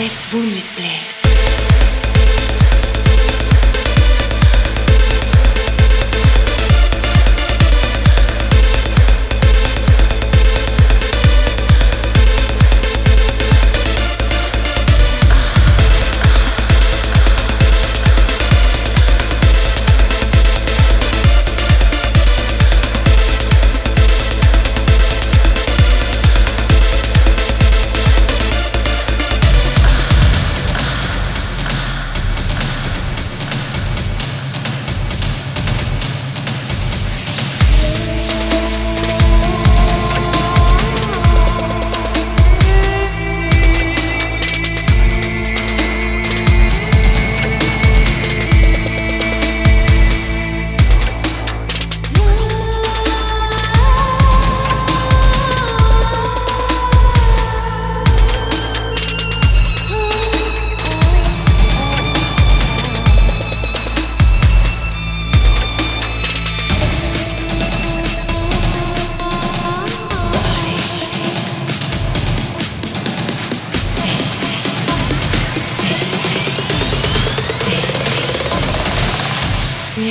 let's boom this place.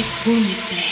school display.